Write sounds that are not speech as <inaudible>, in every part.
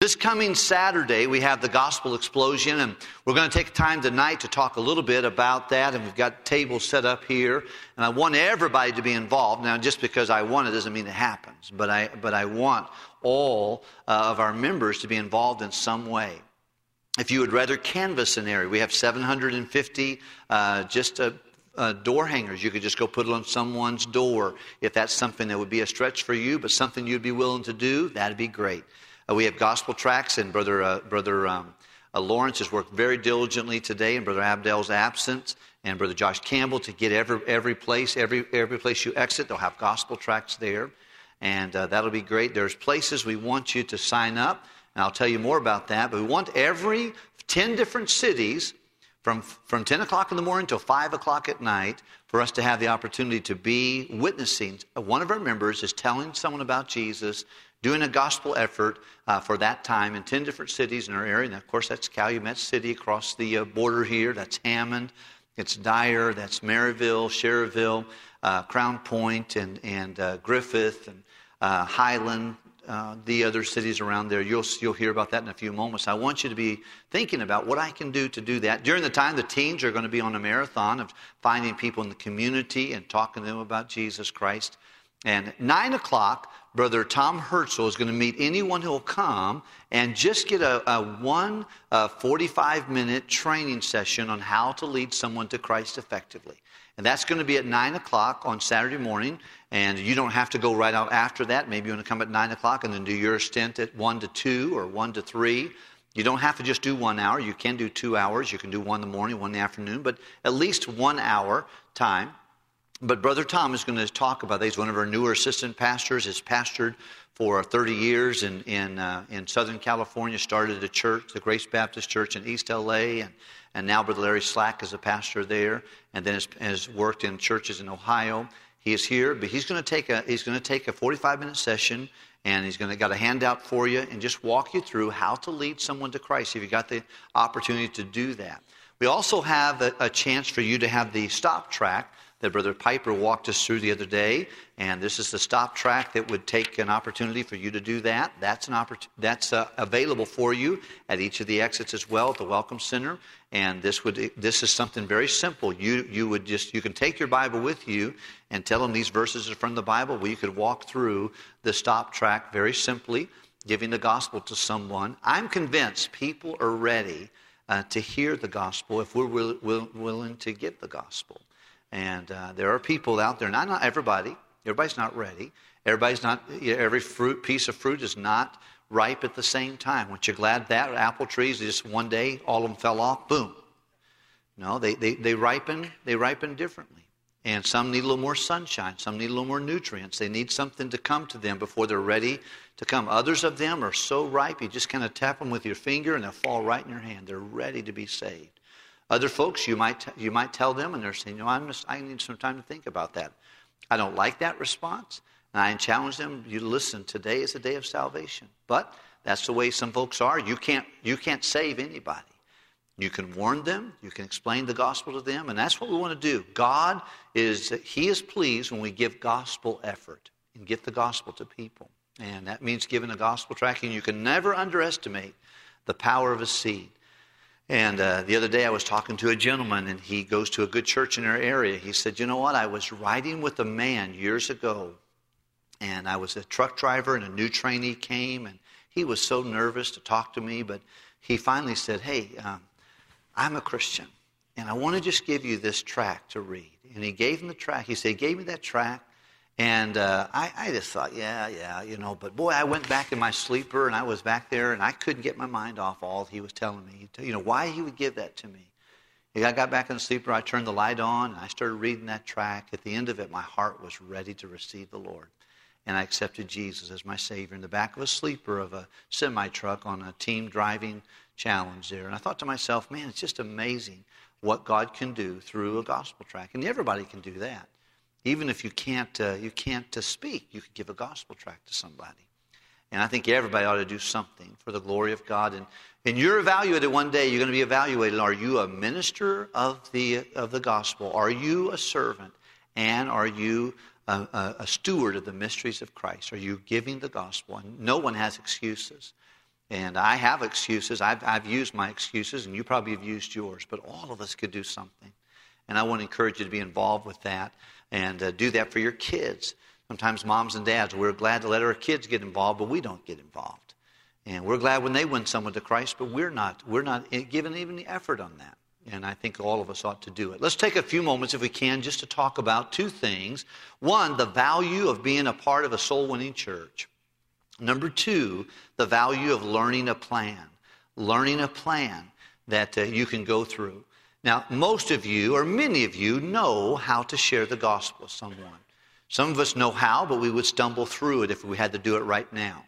This coming Saturday, we have the Gospel Explosion, and we're going to take time tonight to talk a little bit about that. And we've got tables set up here, and I want everybody to be involved. Now, just because I want it doesn't mean it happens, but I, but I want all uh, of our members to be involved in some way. If you would rather canvas an area, we have 750 uh, just uh, uh, door hangers. You could just go put it on someone's door. If that's something that would be a stretch for you, but something you'd be willing to do, that'd be great. Uh, we have gospel tracts, and Brother, uh, Brother um, uh, Lawrence has worked very diligently today, and Brother Abdel's absent, and Brother Josh Campbell to get every, every place, every, every place you exit, they'll have gospel tracts there. And uh, that'll be great. There's places we want you to sign up, and I'll tell you more about that. But we want every 10 different cities from, from 10 o'clock in the morning till 5 o'clock at night for us to have the opportunity to be witnessing. One of our members is telling someone about Jesus, doing a gospel effort uh, for that time in 10 different cities in our area. And of course, that's Calumet City across the uh, border here. That's Hammond. It's Dyer. That's Merrillville, Schererville, uh, Crown Point, and, and uh, Griffith, and uh, Highland, uh, the other cities around there. You'll, you'll hear about that in a few moments. I want you to be thinking about what I can do to do that. During the time, the teens are going to be on a marathon of finding people in the community and talking to them about Jesus Christ. And 9 o'clock, Brother Tom Herzl is going to meet anyone who will come and just get a, a one uh, 45 minute training session on how to lead someone to Christ effectively. And that's going to be at 9 o'clock on Saturday morning. And you don't have to go right out after that. Maybe you want to come at 9 o'clock and then do your stint at 1 to 2 or 1 to 3. You don't have to just do one hour. You can do two hours. You can do one in the morning, one in the afternoon, but at least one hour time. But Brother Tom is going to talk about. He's one of our newer assistant pastors. Has pastored for 30 years in, in, uh, in Southern California, started a church, the Grace Baptist Church in East LA, and, and now Brother Larry Slack is a pastor there, and then has, has worked in churches in Ohio. He is here, but he's going to take a, he's going to take a 45 minute session and he's going to got a handout for you and just walk you through how to lead someone to Christ if you got the opportunity to do that. We also have a, a chance for you to have the stop tract that Brother Piper walked us through the other day. And this is the stop tract that would take an opportunity for you to do that. That's, an oppor- that's uh, available for you at each of the exits as well at the Welcome Center. And this, would, this is something very simple. You, you would just, you can take your Bible with you and tell them these verses are from the Bible. You could walk through the stop tract very simply, giving the gospel to someone. I'm convinced people are ready uh, to hear the gospel if we're will, will, willing to give the gospel. And uh, there are people out there, not, not everybody, everybody's not ready. Everybody's not, every fruit, piece of fruit is not ripe at the same time. Weren't you glad that apple trees just one day all of them fell off? Boom. No, they, they, they ripen, they ripen differently. And some need a little more sunshine. Some need a little more nutrients. They need something to come to them before they're ready to come. Others of them are so ripe, you just kind of tap them with your finger and they'll fall right in your hand. They're ready to be saved. Other folks, you might, you might tell them, and they're saying, you know, I need some time to think about that. I don't like that response. And I challenge them, you listen, today is a day of salvation. But that's the way some folks are. You can't, you can't save anybody. You can warn them, you can explain the gospel to them, and that's what we want to do. God is, He is pleased when we give gospel effort and get the gospel to people. And that means giving a gospel tracking. You can never underestimate the power of a seed. And uh, the other day I was talking to a gentleman, and he goes to a good church in our area. He said, You know what? I was riding with a man years ago, and I was a truck driver, and a new trainee came, and he was so nervous to talk to me, but he finally said, Hey, um, I'm a Christian, and I want to just give you this tract to read. And he gave him the tract. He said, He gave me that tract. And uh, I, I, just thought, yeah, yeah, you know. But boy, I went back in my sleeper and I was back there and I couldn't get my mind off all he was telling me. You know, why he would give that to me. I got back in the sleeper, I turned the light on, and I started reading that tract. At the end of it, my heart was ready to receive the Lord. And I accepted Jesus as my Savior in the back of a sleeper of a semi truck on a team driving challenge there. And I thought to myself, man, it's just amazing what God can do through a gospel tract. And everybody can do that. Even if you can't, uh, you can't uh, speak, you could give a gospel tract to somebody. And I think everybody ought to do something for the glory of God. And, and you're evaluated one day, you're going to be evaluated. Are you a minister of the, of the gospel? Are you a servant? And are you a, a, a steward of the mysteries of Christ? Are you giving the gospel? And no one has excuses. And I have excuses. I've, I've used my excuses, and you probably have used yours, but all of us could do something. And I want to encourage you to be involved with that and uh, do that for your kids. Sometimes moms and dads, we're glad to let our kids get involved, but we don't get involved. And we're glad when they win someone to Christ, but we're not, we're not giving even the effort on that. And I think all of us ought to do it. Let's take a few moments, if we can, just to talk about two things. One, the value of being a part of a soul winning church. Number two, the value of learning a plan. Learning a plan that uh, you can go through. Now, most of you, or many of you, know how to share the gospel with someone. Some of us know how, but we would stumble through it if we had to do it right now.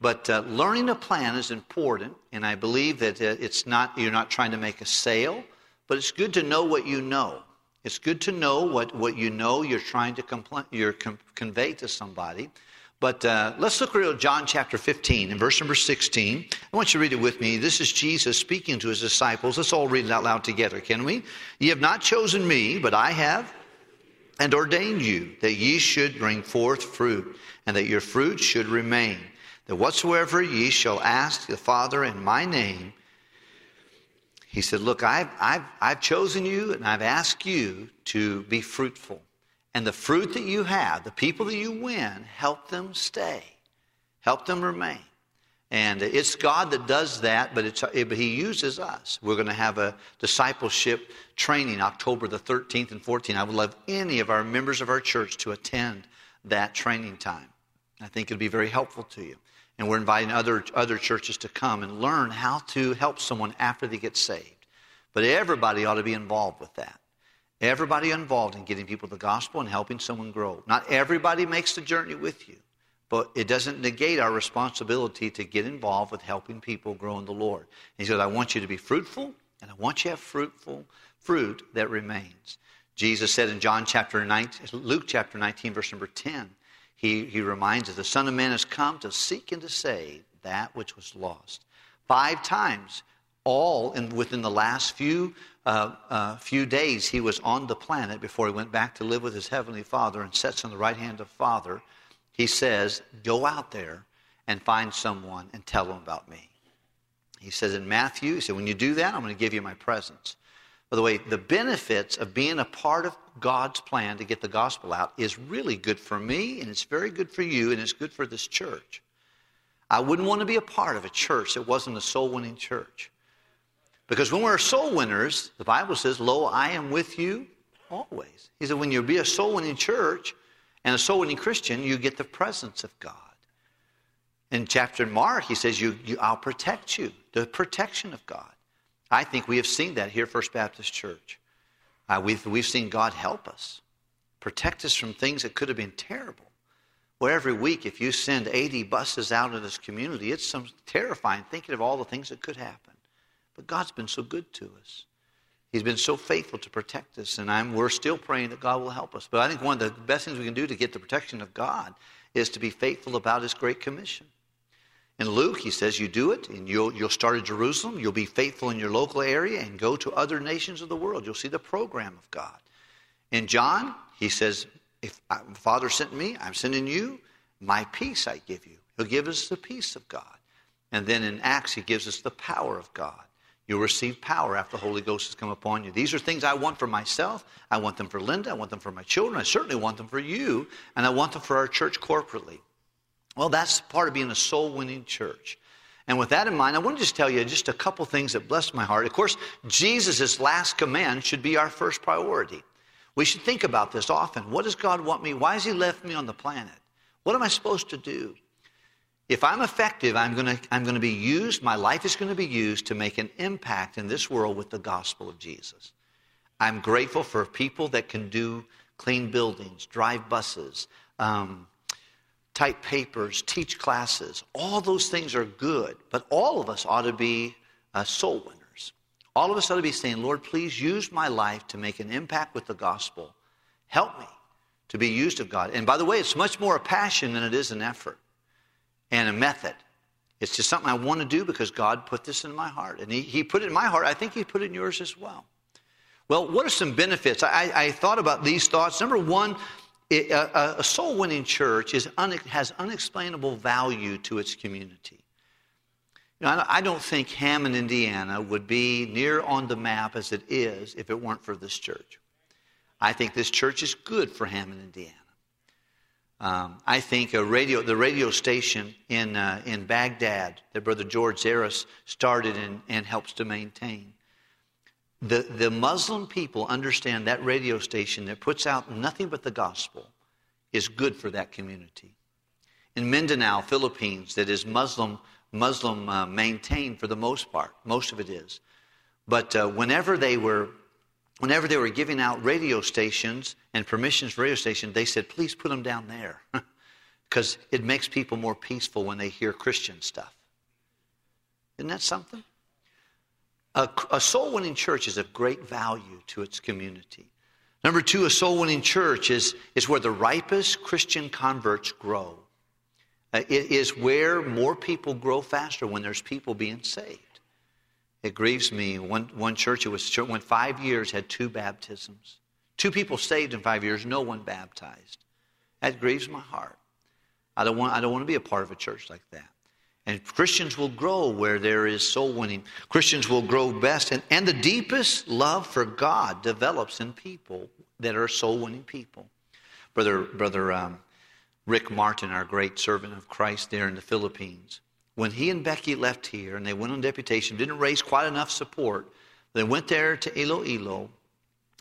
But uh, learning a plan is important, and I believe that uh, it's not, you're not trying to make a sale, but it's good to know what you know. It's good to know what, what you know you're trying to compl- you're com- convey to somebody. But uh, let's look at John chapter 15 and verse number 16. I want you to read it with me. This is Jesus speaking to his disciples. Let's all read it out loud together, can we? Ye have not chosen me, but I have, and ordained you that ye should bring forth fruit, and that your fruit should remain. That whatsoever ye shall ask the Father in my name, he said, Look, I've, I've, I've chosen you and I've asked you to be fruitful. And the fruit that you have, the people that you win, help them stay, help them remain. And it's God that does that, but, it's, but He uses us. We're going to have a discipleship training October the 13th and 14th. I would love any of our members of our church to attend that training time. I think it'll be very helpful to you. And we're inviting other, other churches to come and learn how to help someone after they get saved. But everybody ought to be involved with that. Everybody involved in getting people the gospel and helping someone grow. Not everybody makes the journey with you, but it doesn't negate our responsibility to get involved with helping people grow in the Lord. He says, I want you to be fruitful, and I want you to have fruitful fruit that remains. Jesus said in John chapter 19, Luke chapter 19, verse number 10, he, he reminds us, the Son of Man has come to seek and to save that which was lost. Five times, all in, within the last few uh, uh, few days he was on the planet before he went back to live with his heavenly father and sits on the right hand of father. He says go out there and find someone and tell them about me. He says in matthew he said when you do that i'm going to give you my presence. By the way the benefits of being a part of god's plan to get the gospel out is really good for me and it's very good for you and it's good for this church. I wouldn't want to be a part of a church that wasn't a soul winning church because when we're soul winners, the Bible says, Lo, I am with you always. He said, when you be a soul winning church and a soul winning Christian, you get the presence of God. In chapter Mark, he says, you, you, I'll protect you, the protection of God. I think we have seen that here, First Baptist Church. Uh, we've, we've seen God help us, protect us from things that could have been terrible. Where every week, if you send 80 buses out in this community, it's some terrifying thinking of all the things that could happen. But God's been so good to us. He's been so faithful to protect us, and I'm, we're still praying that God will help us. But I think one of the best things we can do to get the protection of God is to be faithful about His great commission. In Luke, he says, You do it, and you'll, you'll start at Jerusalem. You'll be faithful in your local area and go to other nations of the world. You'll see the program of God. In John, he says, If uh, I, Father sent me, I'm sending you. My peace I give you. He'll give us the peace of God. And then in Acts, he gives us the power of God. You'll receive power after the Holy Ghost has come upon you. These are things I want for myself. I want them for Linda. I want them for my children. I certainly want them for you. And I want them for our church corporately. Well, that's part of being a soul winning church. And with that in mind, I want to just tell you just a couple things that blessed my heart. Of course, Jesus' last command should be our first priority. We should think about this often. What does God want me? Why has He left me on the planet? What am I supposed to do? If I'm effective, I'm going to I'm going to be used, my life is going to be used to make an impact in this world with the gospel of Jesus. I'm grateful for people that can do clean buildings, drive buses, um, type papers, teach classes. All those things are good, but all of us ought to be uh, soul winners. All of us ought to be saying, Lord, please use my life to make an impact with the gospel. Help me to be used of God. And by the way, it's much more a passion than it is an effort and a method. It's just something I want to do because God put this in my heart. And He, he put it in my heart. I think He put it in yours as well. Well, what are some benefits? I, I thought about these thoughts. Number one, it, uh, uh, a, a soul winning church is un, has unexplainable value to its community. You know, I don't think Hammond, Indiana would be near on the map as it is if it weren't for this church. I think this church is good for Hammond, Indiana. Um, I think a radio, the radio station in, uh, in Baghdad that Brother George Zaris started and, and helps to maintain. The, the Muslim people understand that radio station that puts out nothing but the gospel is good for that community. In Mindanao, Philippines, that is Muslim, Muslim uh, maintained for the most part, most of it is. But uh, whenever they were whenever they were giving out radio stations and permissions for radio stations, they said, please put them down there <laughs> because it makes people more peaceful when they hear Christian stuff. Isn't that something? A, a soul winning church is of great value to its community. Number two, a soul winning church is, is where the ripest Christian converts grow. Uh, it is where more people grow faster when there's people being saved. It grieves me. One, one church, it was church, went five years, had two baptisms. Two people saved in five years, no one baptized. That grieves my heart. I don't want, I don't want to be a part of a church like that. And Christians will grow where there is soul winning. Christians will grow best. And, and the deepest love for God develops in people that are soul winning people. Brother, Brother um, Rick Martin, our great servant of Christ there in the Philippines, when he and Becky left here and they went on deputation, didn't raise quite enough support, they went there to Iloilo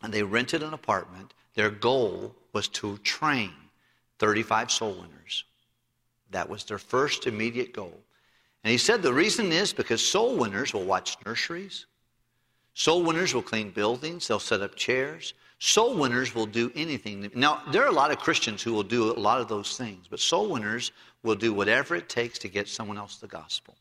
and they rented an apartment. Their goal was to train 35 soul winners. That was their first immediate goal. And he said the reason is because soul winners will watch nurseries, soul winners will clean buildings, they'll set up chairs. Soul winners will do anything. Now, there are a lot of Christians who will do a lot of those things, but soul winners will do whatever it takes to get someone else the gospel.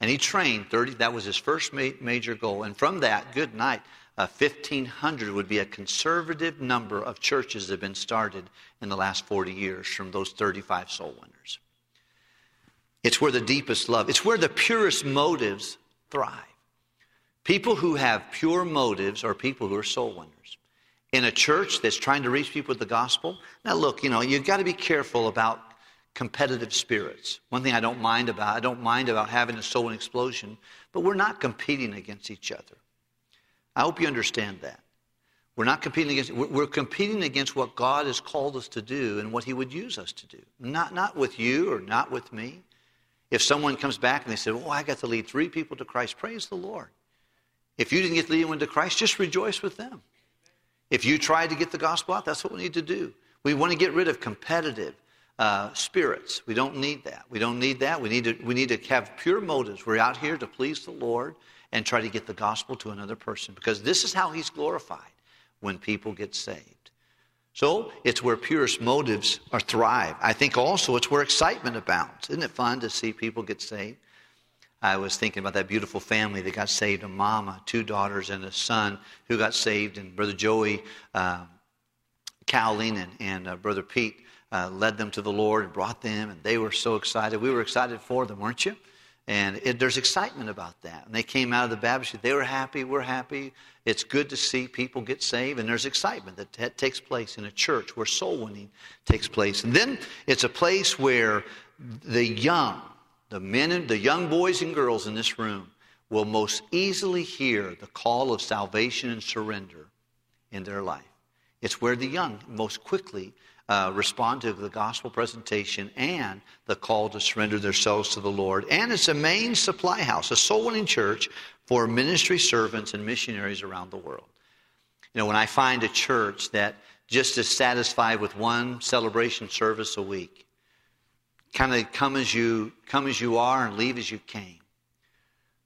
And he trained 30, that was his first major goal. And from that, good night, uh, 1,500 would be a conservative number of churches that have been started in the last 40 years from those 35 soul winners. It's where the deepest love, it's where the purest motives thrive. People who have pure motives are people who are soul winners in a church that's trying to reach people with the gospel. Now, look, you know, you've got to be careful about competitive spirits. One thing I don't mind about, I don't mind about having a soul explosion, but we're not competing against each other. I hope you understand that. We're not competing against, we're competing against what God has called us to do and what He would use us to do. Not, not with you or not with me. If someone comes back and they say, Oh, I got to lead three people to Christ, praise the Lord. If you didn't get to lead anyone to Christ, just rejoice with them. If you try to get the gospel out, that's what we need to do. We want to get rid of competitive uh, spirits. We don't need that. We don't need that. We need, to, we need to have pure motives. We're out here to please the Lord and try to get the gospel to another person because this is how He's glorified when people get saved. So it's where purest motives are thrive. I think also it's where excitement abounds. Isn't it fun to see people get saved? I was thinking about that beautiful family that got saved a mama, two daughters, and a son who got saved. And Brother Joey uh, Cowling and, and uh, Brother Pete uh, led them to the Lord and brought them, and they were so excited. We were excited for them, weren't you? And it, there's excitement about that. And they came out of the baptistry. They were happy. We're happy. It's good to see people get saved. And there's excitement that t- takes place in a church where soul winning takes place. And then it's a place where the young, the men and the young boys and girls in this room will most easily hear the call of salvation and surrender in their life. It's where the young most quickly uh, respond to the gospel presentation and the call to surrender themselves to the Lord. And it's a main supply house, a soul winning church for ministry servants and missionaries around the world. You know, when I find a church that just is satisfied with one celebration service a week, kind of come as you come as you are and leave as you came.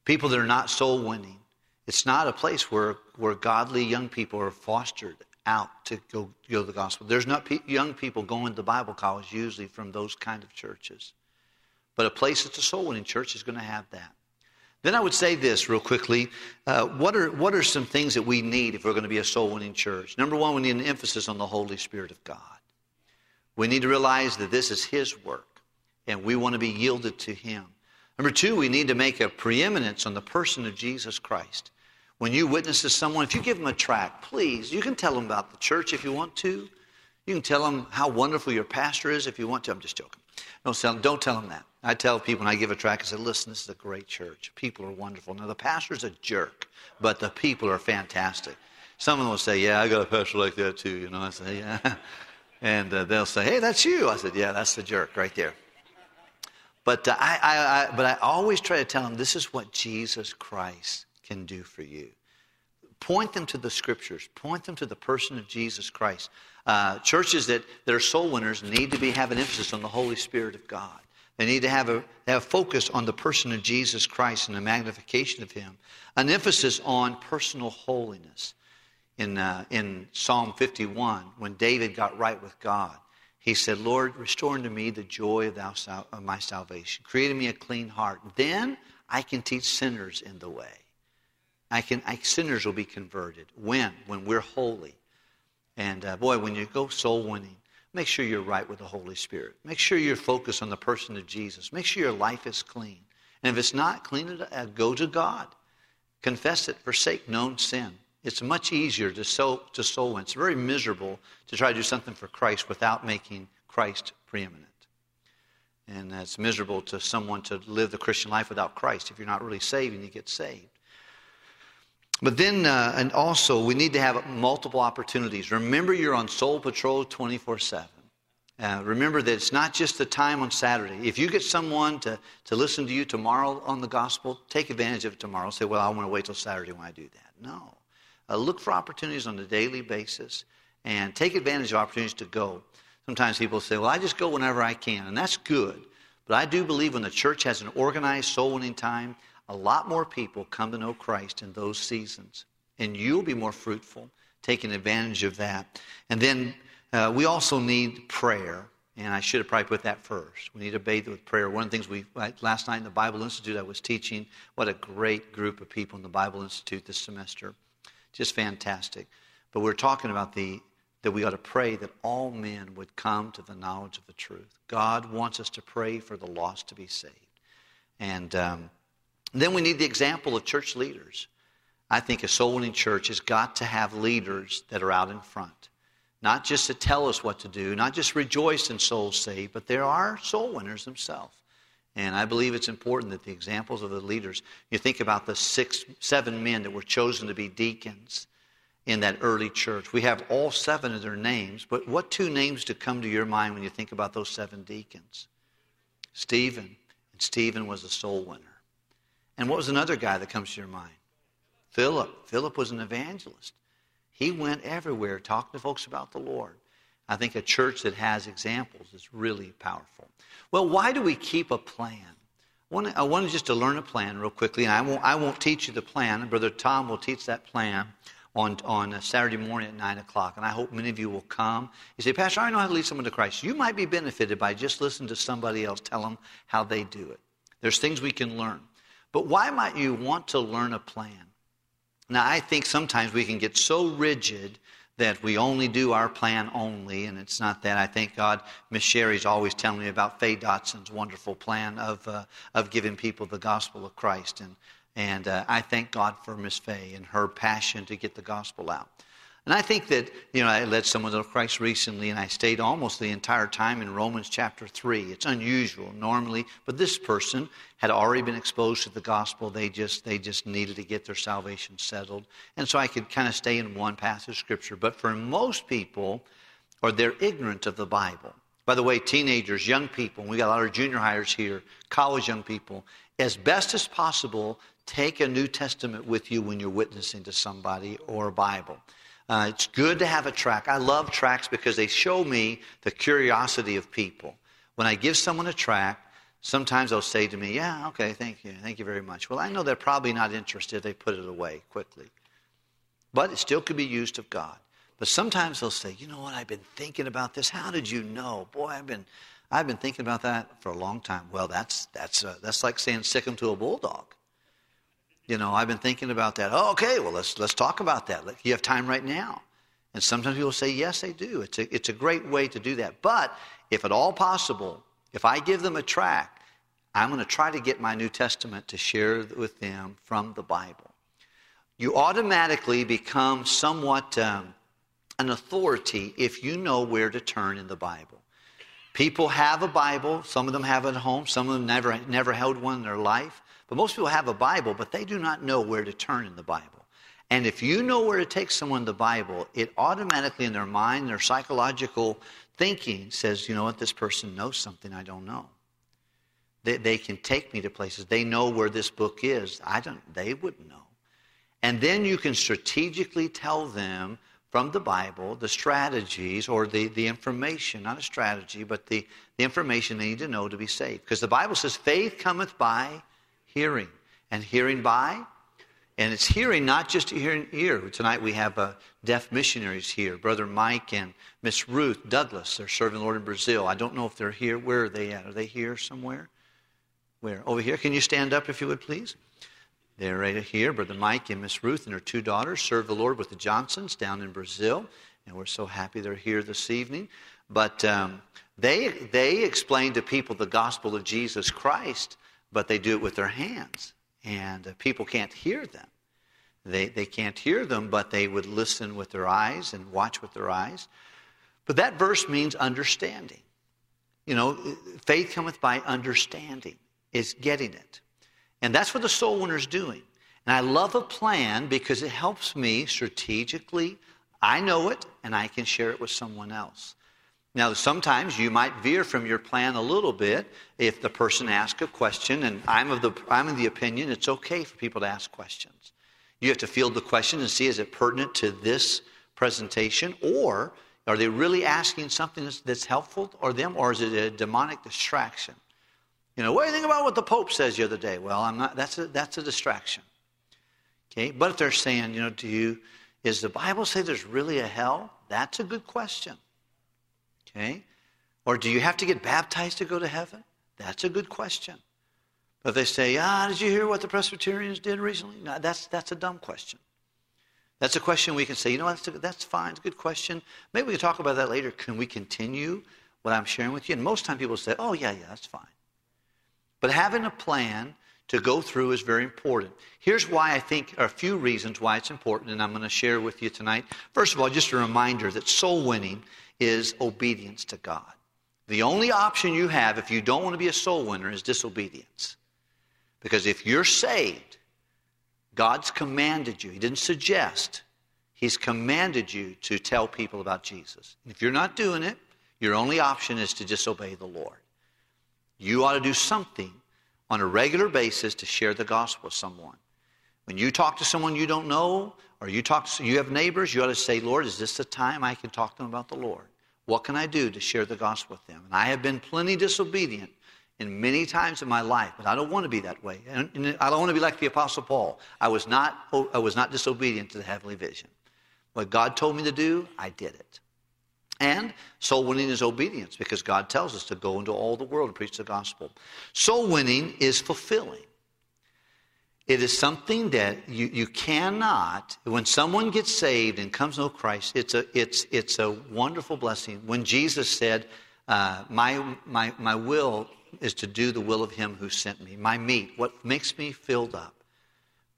People that are not soul winning. It's not a place where, where godly young people are fostered out to go, go the gospel. There's not pe- young people going to Bible college usually from those kind of churches. But a place that's a soul winning church is going to have that. Then I would say this real quickly. Uh, what, are, what are some things that we need if we're going to be a soul winning church? Number one, we need an emphasis on the Holy Spirit of God. We need to realize that this is His work and we want to be yielded to Him. Number two, we need to make a preeminence on the person of Jesus Christ. When you witness to someone, if you give them a tract, please, you can tell them about the church if you want to. You can tell them how wonderful your pastor is if you want to. I'm just joking. Don't tell them, don't tell them that. I tell people when I give a tract, I say, listen, this is a great church. People are wonderful. Now, the pastor's a jerk, but the people are fantastic. Some of them will say, yeah, I got a pastor like that too. You know, I say, <laughs> yeah. And uh, they'll say, hey, that's you. I said, yeah, that's the jerk right there. But, uh, I, I, I, but I always try to tell them this is what Jesus Christ can do for you. Point them to the scriptures. Point them to the person of Jesus Christ. Uh, churches that, that are soul winners need to be have an emphasis on the Holy Spirit of God. They need to have a have focus on the person of Jesus Christ and the magnification of Him. An emphasis on personal holiness. In, uh, in Psalm 51, when David got right with God, he said, Lord, restore unto me the joy of, thou, of my salvation. Create in me a clean heart. Then I can teach sinners in the way. I can, I, sinners will be converted. When? When we're holy. And uh, boy, when you go soul winning, make sure you're right with the Holy Spirit. Make sure you're focused on the person of Jesus. Make sure your life is clean. And if it's not, clean it, uh, go to God. Confess it, forsake known sin. It's much easier to soul, to soul win. It's very miserable to try to do something for Christ without making Christ preeminent. And it's miserable to someone to live the Christian life without Christ. If you're not really saved and you get saved. But then, uh, and also, we need to have multiple opportunities. Remember, you're on Soul Patrol 24 7. Uh, remember that it's not just the time on Saturday. If you get someone to, to listen to you tomorrow on the gospel, take advantage of it tomorrow. Say, well, I want to wait till Saturday when I do that. No. Uh, look for opportunities on a daily basis and take advantage of opportunities to go. Sometimes people say, well, I just go whenever I can, and that's good. But I do believe when the church has an organized soul winning time, a lot more people come to know Christ in those seasons. And you'll be more fruitful, taking advantage of that. And then uh, we also need prayer. And I should have probably put that first. We need to bathe with prayer. One of the things we, last night in the Bible Institute, I was teaching. What a great group of people in the Bible Institute this semester. Just fantastic. But we're talking about the that we ought to pray that all men would come to the knowledge of the truth. God wants us to pray for the lost to be saved. And um, then we need the example of church leaders. I think a soul winning church has got to have leaders that are out in front. Not just to tell us what to do, not just rejoice in souls saved, but there are soul winners themselves. And I believe it's important that the examples of the leaders, you think about the six, seven men that were chosen to be deacons in that early church. We have all seven of their names, but what two names to come to your mind when you think about those seven deacons? Stephen. And Stephen was a soul winner. And what was another guy that comes to your mind? Philip. Philip was an evangelist. He went everywhere talking to folks about the Lord. I think a church that has examples is really powerful. Well, why do we keep a plan? I want, I want just to learn a plan real quickly, and I won't, I won't teach you the plan. Brother Tom will teach that plan on, on Saturday morning at 9 o'clock, and I hope many of you will come. You say, Pastor, I know how to lead someone to Christ. You might be benefited by just listening to somebody else tell them how they do it. There's things we can learn. But why might you want to learn a plan? Now, I think sometimes we can get so rigid that we only do our plan only, and it's not that. I thank God Miss Sherry's always telling me about Faye Dotson's wonderful plan of, uh, of giving people the gospel of Christ. And, and uh, I thank God for Miss Faye and her passion to get the gospel out. And I think that, you know, I led someone to Christ recently, and I stayed almost the entire time in Romans chapter 3. It's unusual normally, but this person had already been exposed to the gospel. They just, they just needed to get their salvation settled. And so I could kind of stay in one passage of Scripture. But for most people, or they're ignorant of the Bible. By the way, teenagers, young people, we got a lot of junior highers here, college young people, as best as possible, take a New Testament with you when you're witnessing to somebody or a Bible. Uh, it's good to have a tract. I love tracts because they show me the curiosity of people. When I give someone a tract, sometimes they'll say to me, Yeah, okay, thank you. Thank you very much. Well, I know they're probably not interested. They put it away quickly. But it still could be used of God. But sometimes they'll say, You know what? I've been thinking about this. How did you know? Boy, I've been. I've been thinking about that for a long time. Well, that's, that's, uh, that's like saying sick him to a bulldog. You know, I've been thinking about that. Oh, okay, well, let's, let's talk about that. You have time right now. And sometimes people say, yes, they do. It's a, it's a great way to do that. But if at all possible, if I give them a tract, I'm going to try to get my New Testament to share with them from the Bible. You automatically become somewhat um, an authority if you know where to turn in the Bible. People have a Bible. Some of them have it at home. Some of them never, never held one in their life. But most people have a Bible, but they do not know where to turn in the Bible. And if you know where to take someone the Bible, it automatically in their mind, their psychological thinking says, you know what, this person knows something I don't know. They, they can take me to places. They know where this book is. I don't, they wouldn't know. And then you can strategically tell them from the Bible the strategies or the, the information, not a strategy, but the, the information they need to know to be saved. Because the Bible says faith cometh by hearing, and hearing by and it's hearing, not just hearing ear. Tonight we have uh, deaf missionaries here, Brother Mike and Miss Ruth Douglas. They're serving the Lord in Brazil. I don't know if they're here. Where are they at? Are they here somewhere? Where? Over here? Can you stand up if you would, please? They're right here. Brother Mike and Miss Ruth and their two daughters serve the Lord with the Johnsons down in Brazil. And we're so happy they're here this evening. But um, they, they explain to people the gospel of Jesus Christ, but they do it with their hands and uh, people can't hear them. They, they can't hear them, but they would listen with their eyes and watch with their eyes. But that verse means understanding. You know, faith cometh by understanding, is getting it. And that's what the soul winner is doing. And I love a plan because it helps me strategically. I know it, and I can share it with someone else. Now, sometimes you might veer from your plan a little bit if the person asks a question, and I'm of the, I'm of the opinion it's okay for people to ask questions. You have to field the question and see is it pertinent to this presentation, or are they really asking something that's, that's helpful or them, or is it a demonic distraction? You know, what do you think about what the Pope says the other day? Well, I'm not, that's a, that's a distraction. Okay, but if they're saying, you know, do you, is the Bible say there's really a hell? That's a good question. Okay? Or do you have to get baptized to go to heaven? That's a good question. But they say, ah, did you hear what the Presbyterians did recently? No, that's, that's a dumb question. That's a question we can say, you know, that's, a, that's fine. It's a good question. Maybe we can talk about that later. Can we continue what I'm sharing with you? And most time people say, oh, yeah, yeah, that's fine. But having a plan to go through is very important. Here's why I think, a few reasons why it's important, and I'm going to share with you tonight. First of all, just a reminder that soul winning is obedience to God. The only option you have if you don't want to be a soul winner is disobedience. Because if you're saved, God's commanded you, He didn't suggest, He's commanded you to tell people about Jesus. If you're not doing it, your only option is to disobey the Lord. You ought to do something on a regular basis to share the gospel with someone. When you talk to someone you don't know, or you talk to, you have neighbors, you ought to say, Lord, is this the time I can talk to them about the Lord? What can I do to share the gospel with them? And I have been plenty disobedient in many times in my life, but I don't want to be that way. And I don't want to be like the Apostle Paul. I was not, I was not disobedient to the heavenly vision. What God told me to do, I did it. And soul winning is obedience because God tells us to go into all the world and preach the gospel. Soul winning is fulfilling. It is something that you, you cannot, when someone gets saved and comes to know Christ, it's a, it's, it's a wonderful blessing. When Jesus said, uh, my, my, my will is to do the will of him who sent me, my meat, what makes me filled up.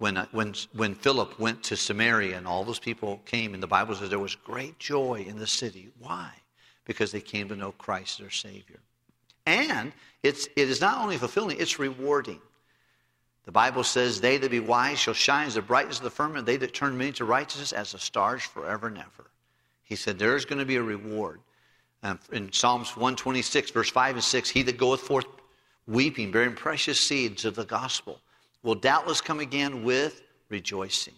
When, uh, when, when Philip went to Samaria and all those people came, and the Bible says there was great joy in the city. Why? Because they came to know Christ their Savior. And it's, it is not only fulfilling, it's rewarding. The Bible says, They that be wise shall shine as the brightness of the firmament, they that turn many to righteousness as the stars forever and ever. He said, There is going to be a reward. Um, in Psalms 126, verse 5 and 6, He that goeth forth weeping, bearing precious seeds of the gospel, will doubtless come again with rejoicing.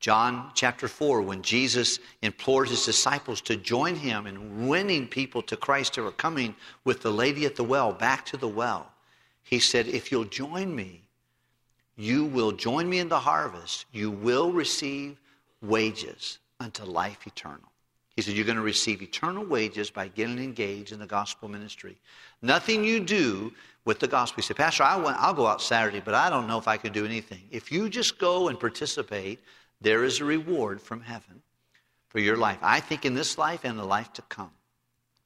John chapter 4, when Jesus implored his disciples to join him in winning people to Christ who were coming with the lady at the well back to the well, he said, If you'll join me, you will join me in the harvest. You will receive wages unto life eternal. He said, You're going to receive eternal wages by getting engaged in the gospel ministry. Nothing you do with the gospel. He said, Pastor, I went, I'll go out Saturday, but I don't know if I can do anything. If you just go and participate, there is a reward from heaven for your life. I think in this life and the life to come.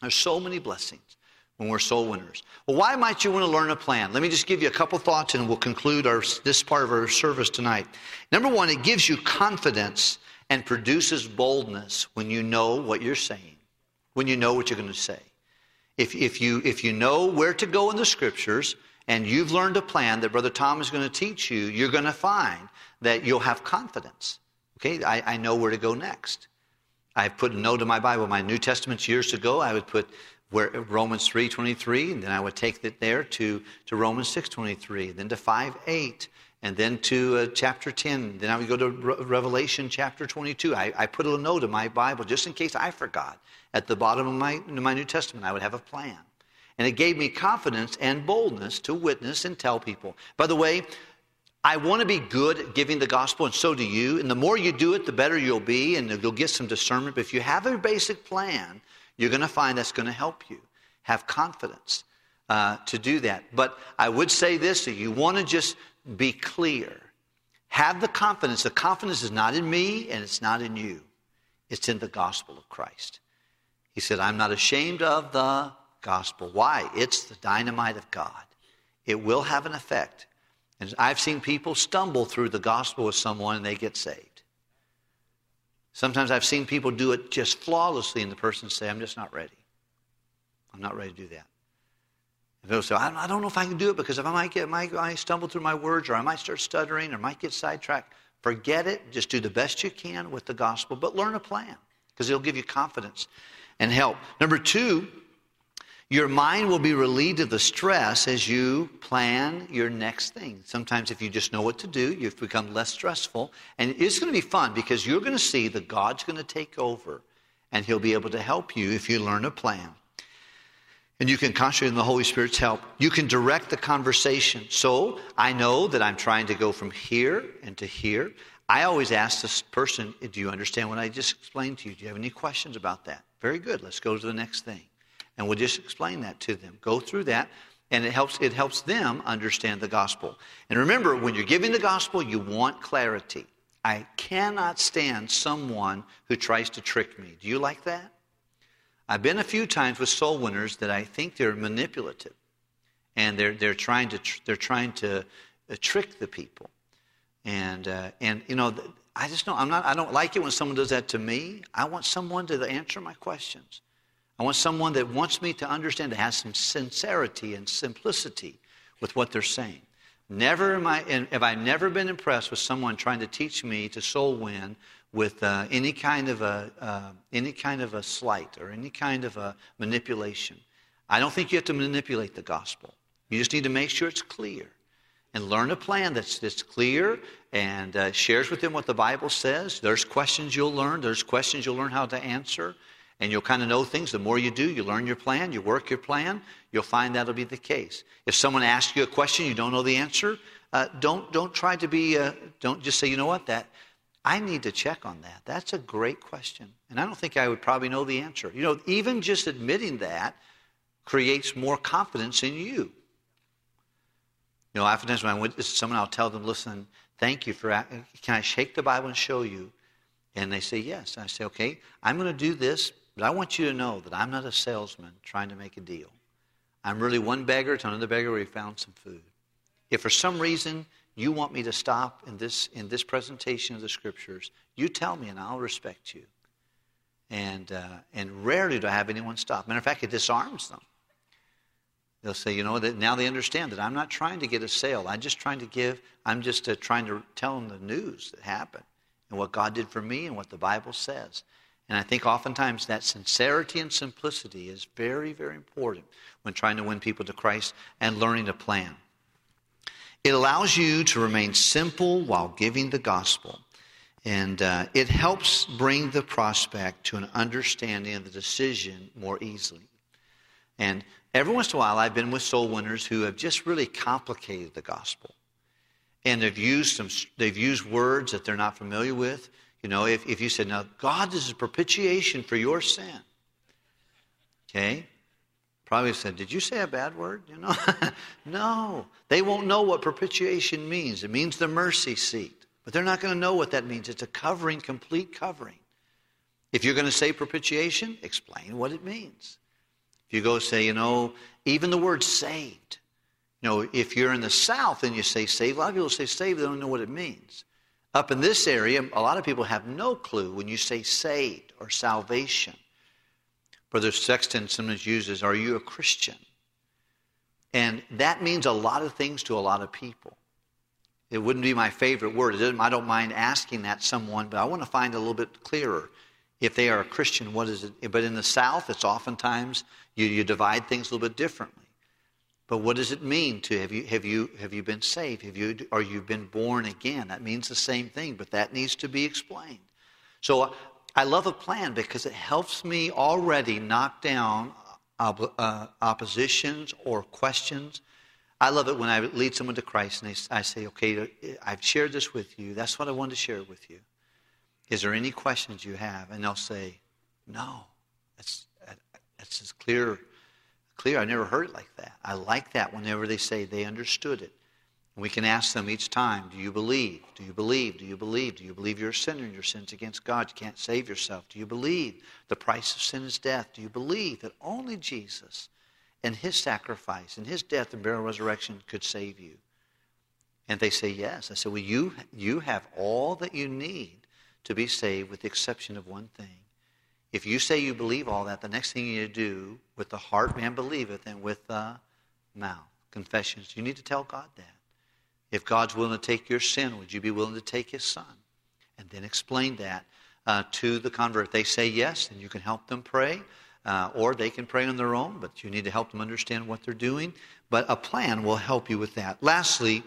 There's so many blessings when we're soul winners. Well, why might you want to learn a plan? Let me just give you a couple thoughts and we'll conclude our, this part of our service tonight. Number one, it gives you confidence and produces boldness when you know what you're saying, when you know what you're going to say. If, if, you, if you know where to go in the scriptures and you've learned a plan that Brother Tom is going to teach you, you're going to find that you'll have confidence. Okay, I, I know where to go next. I've put a note in my Bible, my New Testaments years ago, I would put where Romans 3.23, and then I would take it there to, to Romans 6.23, then to 5.8, and then to uh, chapter 10. Then I would go to Re- Revelation chapter 22. I, I, put a little note in my Bible just in case I forgot. At the bottom of my, my New Testament, I would have a plan. And it gave me confidence and boldness to witness and tell people. By the way, I want to be good at giving the gospel, and so do you. And the more you do it, the better you'll be, and you'll get some discernment. But if you have a basic plan, you're going to find that's going to help you. Have confidence uh, to do that. But I would say this that you want to just be clear. Have the confidence. The confidence is not in me and it's not in you, it's in the gospel of Christ. He said, I'm not ashamed of the gospel. Why? It's the dynamite of God. It will have an effect. And I've seen people stumble through the gospel with someone and they get saved. Sometimes I've seen people do it just flawlessly and the person say, I'm just not ready. I'm not ready to do that. People say, I don't know if I can do it because if I might get, I stumble through my words or I might start stuttering or might get sidetracked. Forget it. Just do the best you can with the gospel, but learn a plan because it'll give you confidence and help. Number two, your mind will be relieved of the stress as you plan your next thing. Sometimes, if you just know what to do, you've become less stressful. And it's going to be fun because you're going to see that God's going to take over and He'll be able to help you if you learn a plan. And you can concentrate on the Holy Spirit's help. You can direct the conversation. So I know that I'm trying to go from here and to here. I always ask this person, Do you understand what I just explained to you? Do you have any questions about that? Very good. Let's go to the next thing. And we'll just explain that to them. Go through that, and it helps, it helps them understand the gospel. And remember, when you're giving the gospel, you want clarity. I cannot stand someone who tries to trick me. Do you like that? I've been a few times with soul winners that I think they're manipulative, and they're they're trying to tr- they're trying to uh, trick the people, and uh, and you know I just know I'm not I don't like it when someone does that to me. I want someone to answer my questions. I want someone that wants me to understand, that has some sincerity and simplicity with what they're saying. Never am I, have I never been impressed with someone trying to teach me to soul win with uh, any kind of a uh, any kind of a slight or any kind of a manipulation. I don't think you have to manipulate the gospel. You just need to make sure it's clear and learn a plan that's, that's clear and uh, shares with them what the Bible says. There's questions you'll learn. There's questions you'll learn how to answer. And you'll kind of know things. The more you do, you learn your plan, you work your plan, you'll find that'll be the case. If someone asks you a question you don't know the answer, uh, don't, don't try to be, uh, don't just say, you know what, that, I need to check on that. That's a great question. And I don't think I would probably know the answer. You know, even just admitting that creates more confidence in you. You know, oftentimes when I went to someone, I'll tell them, listen, thank you for, can I shake the Bible and show you? And they say, yes. I say, okay, I'm going to do this but I want you to know that I'm not a salesman trying to make a deal. I'm really one beggar to another beggar where he found some food. If for some reason you want me to stop in this, in this presentation of the scriptures, you tell me and I'll respect you. And, uh, and rarely do I have anyone stop. Matter of fact, it disarms them. They'll say, you know, that now they understand that I'm not trying to get a sale. I'm just trying to give, I'm just uh, trying to tell them the news that happened and what God did for me and what the Bible says. And I think oftentimes that sincerity and simplicity is very, very important when trying to win people to Christ and learning to plan. It allows you to remain simple while giving the gospel. And uh, it helps bring the prospect to an understanding of the decision more easily. And every once in a while, I've been with soul winners who have just really complicated the gospel. And they've used, some, they've used words that they're not familiar with you know, if, if you said, now, God, this is propitiation for your sin. Okay? Probably said, did you say a bad word? You know? <laughs> no. They won't know what propitiation means. It means the mercy seat. But they're not going to know what that means. It's a covering, complete covering. If you're going to say propitiation, explain what it means. If you go say, you know, even the word saved. You know, if you're in the South and you say saved, a lot of people say saved, they don't know what it means. Up in this area, a lot of people have no clue when you say saved or salvation. Brother Sexton sometimes uses, Are you a Christian? And that means a lot of things to a lot of people. It wouldn't be my favorite word. I don't mind asking that someone, but I want to find a little bit clearer. If they are a Christian, what is it? But in the South, it's oftentimes you, you divide things a little bit differently. But what does it mean to have you have you have you been saved? Have you are you been born again? That means the same thing, but that needs to be explained. So I love a plan because it helps me already knock down op- uh, oppositions or questions. I love it when I lead someone to Christ and they, I say, okay, I've shared this with you. That's what I wanted to share with you. Is there any questions you have? And they'll say, no. That's, that's as clear, clear. I never heard it like that. I like that whenever they say they understood it. And we can ask them each time, do you believe? Do you believe? Do you believe? Do you believe you're a sinner and your sin's against God? You can't save yourself. Do you believe the price of sin is death? Do you believe that only Jesus and his sacrifice and his death and burial and resurrection could save you? And they say yes. I said, well, you, you have all that you need to be saved with the exception of one thing. If you say you believe all that, the next thing you need to do with the heart man believeth and with the mouth confessions, you need to tell God that. If God's willing to take your sin, would you be willing to take his son? And then explain that uh, to the convert. They say yes, then you can help them pray. Uh, or they can pray on their own, but you need to help them understand what they're doing. But a plan will help you with that. Lastly,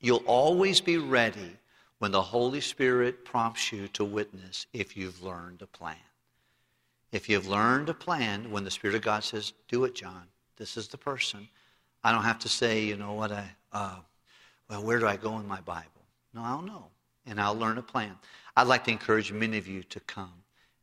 you'll always be ready when the Holy Spirit prompts you to witness if you've learned a plan. If you've learned a plan, when the Spirit of God says, Do it, John, this is the person, I don't have to say, you know what, I, uh, well, where do I go in my Bible? No, I don't know. And I'll learn a plan. I'd like to encourage many of you to come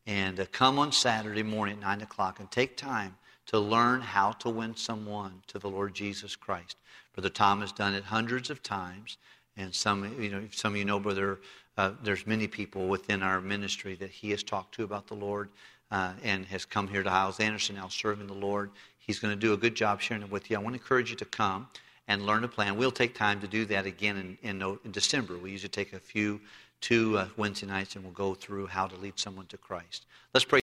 and uh, come on Saturday morning at 9 o'clock and take time to learn how to win someone to the Lord Jesus Christ. Brother Tom has done it hundreds of times, and some, you know, some of you know, Brother, uh, there's many people within our ministry that he has talked to about the Lord uh, and has come here to Hyles Anderson now serving the Lord. He's going to do a good job sharing it with you. I want to encourage you to come and learn a plan. We'll take time to do that again in, in, in December. We usually take a few, two uh, Wednesday nights, and we'll go through how to lead someone to Christ. Let's pray.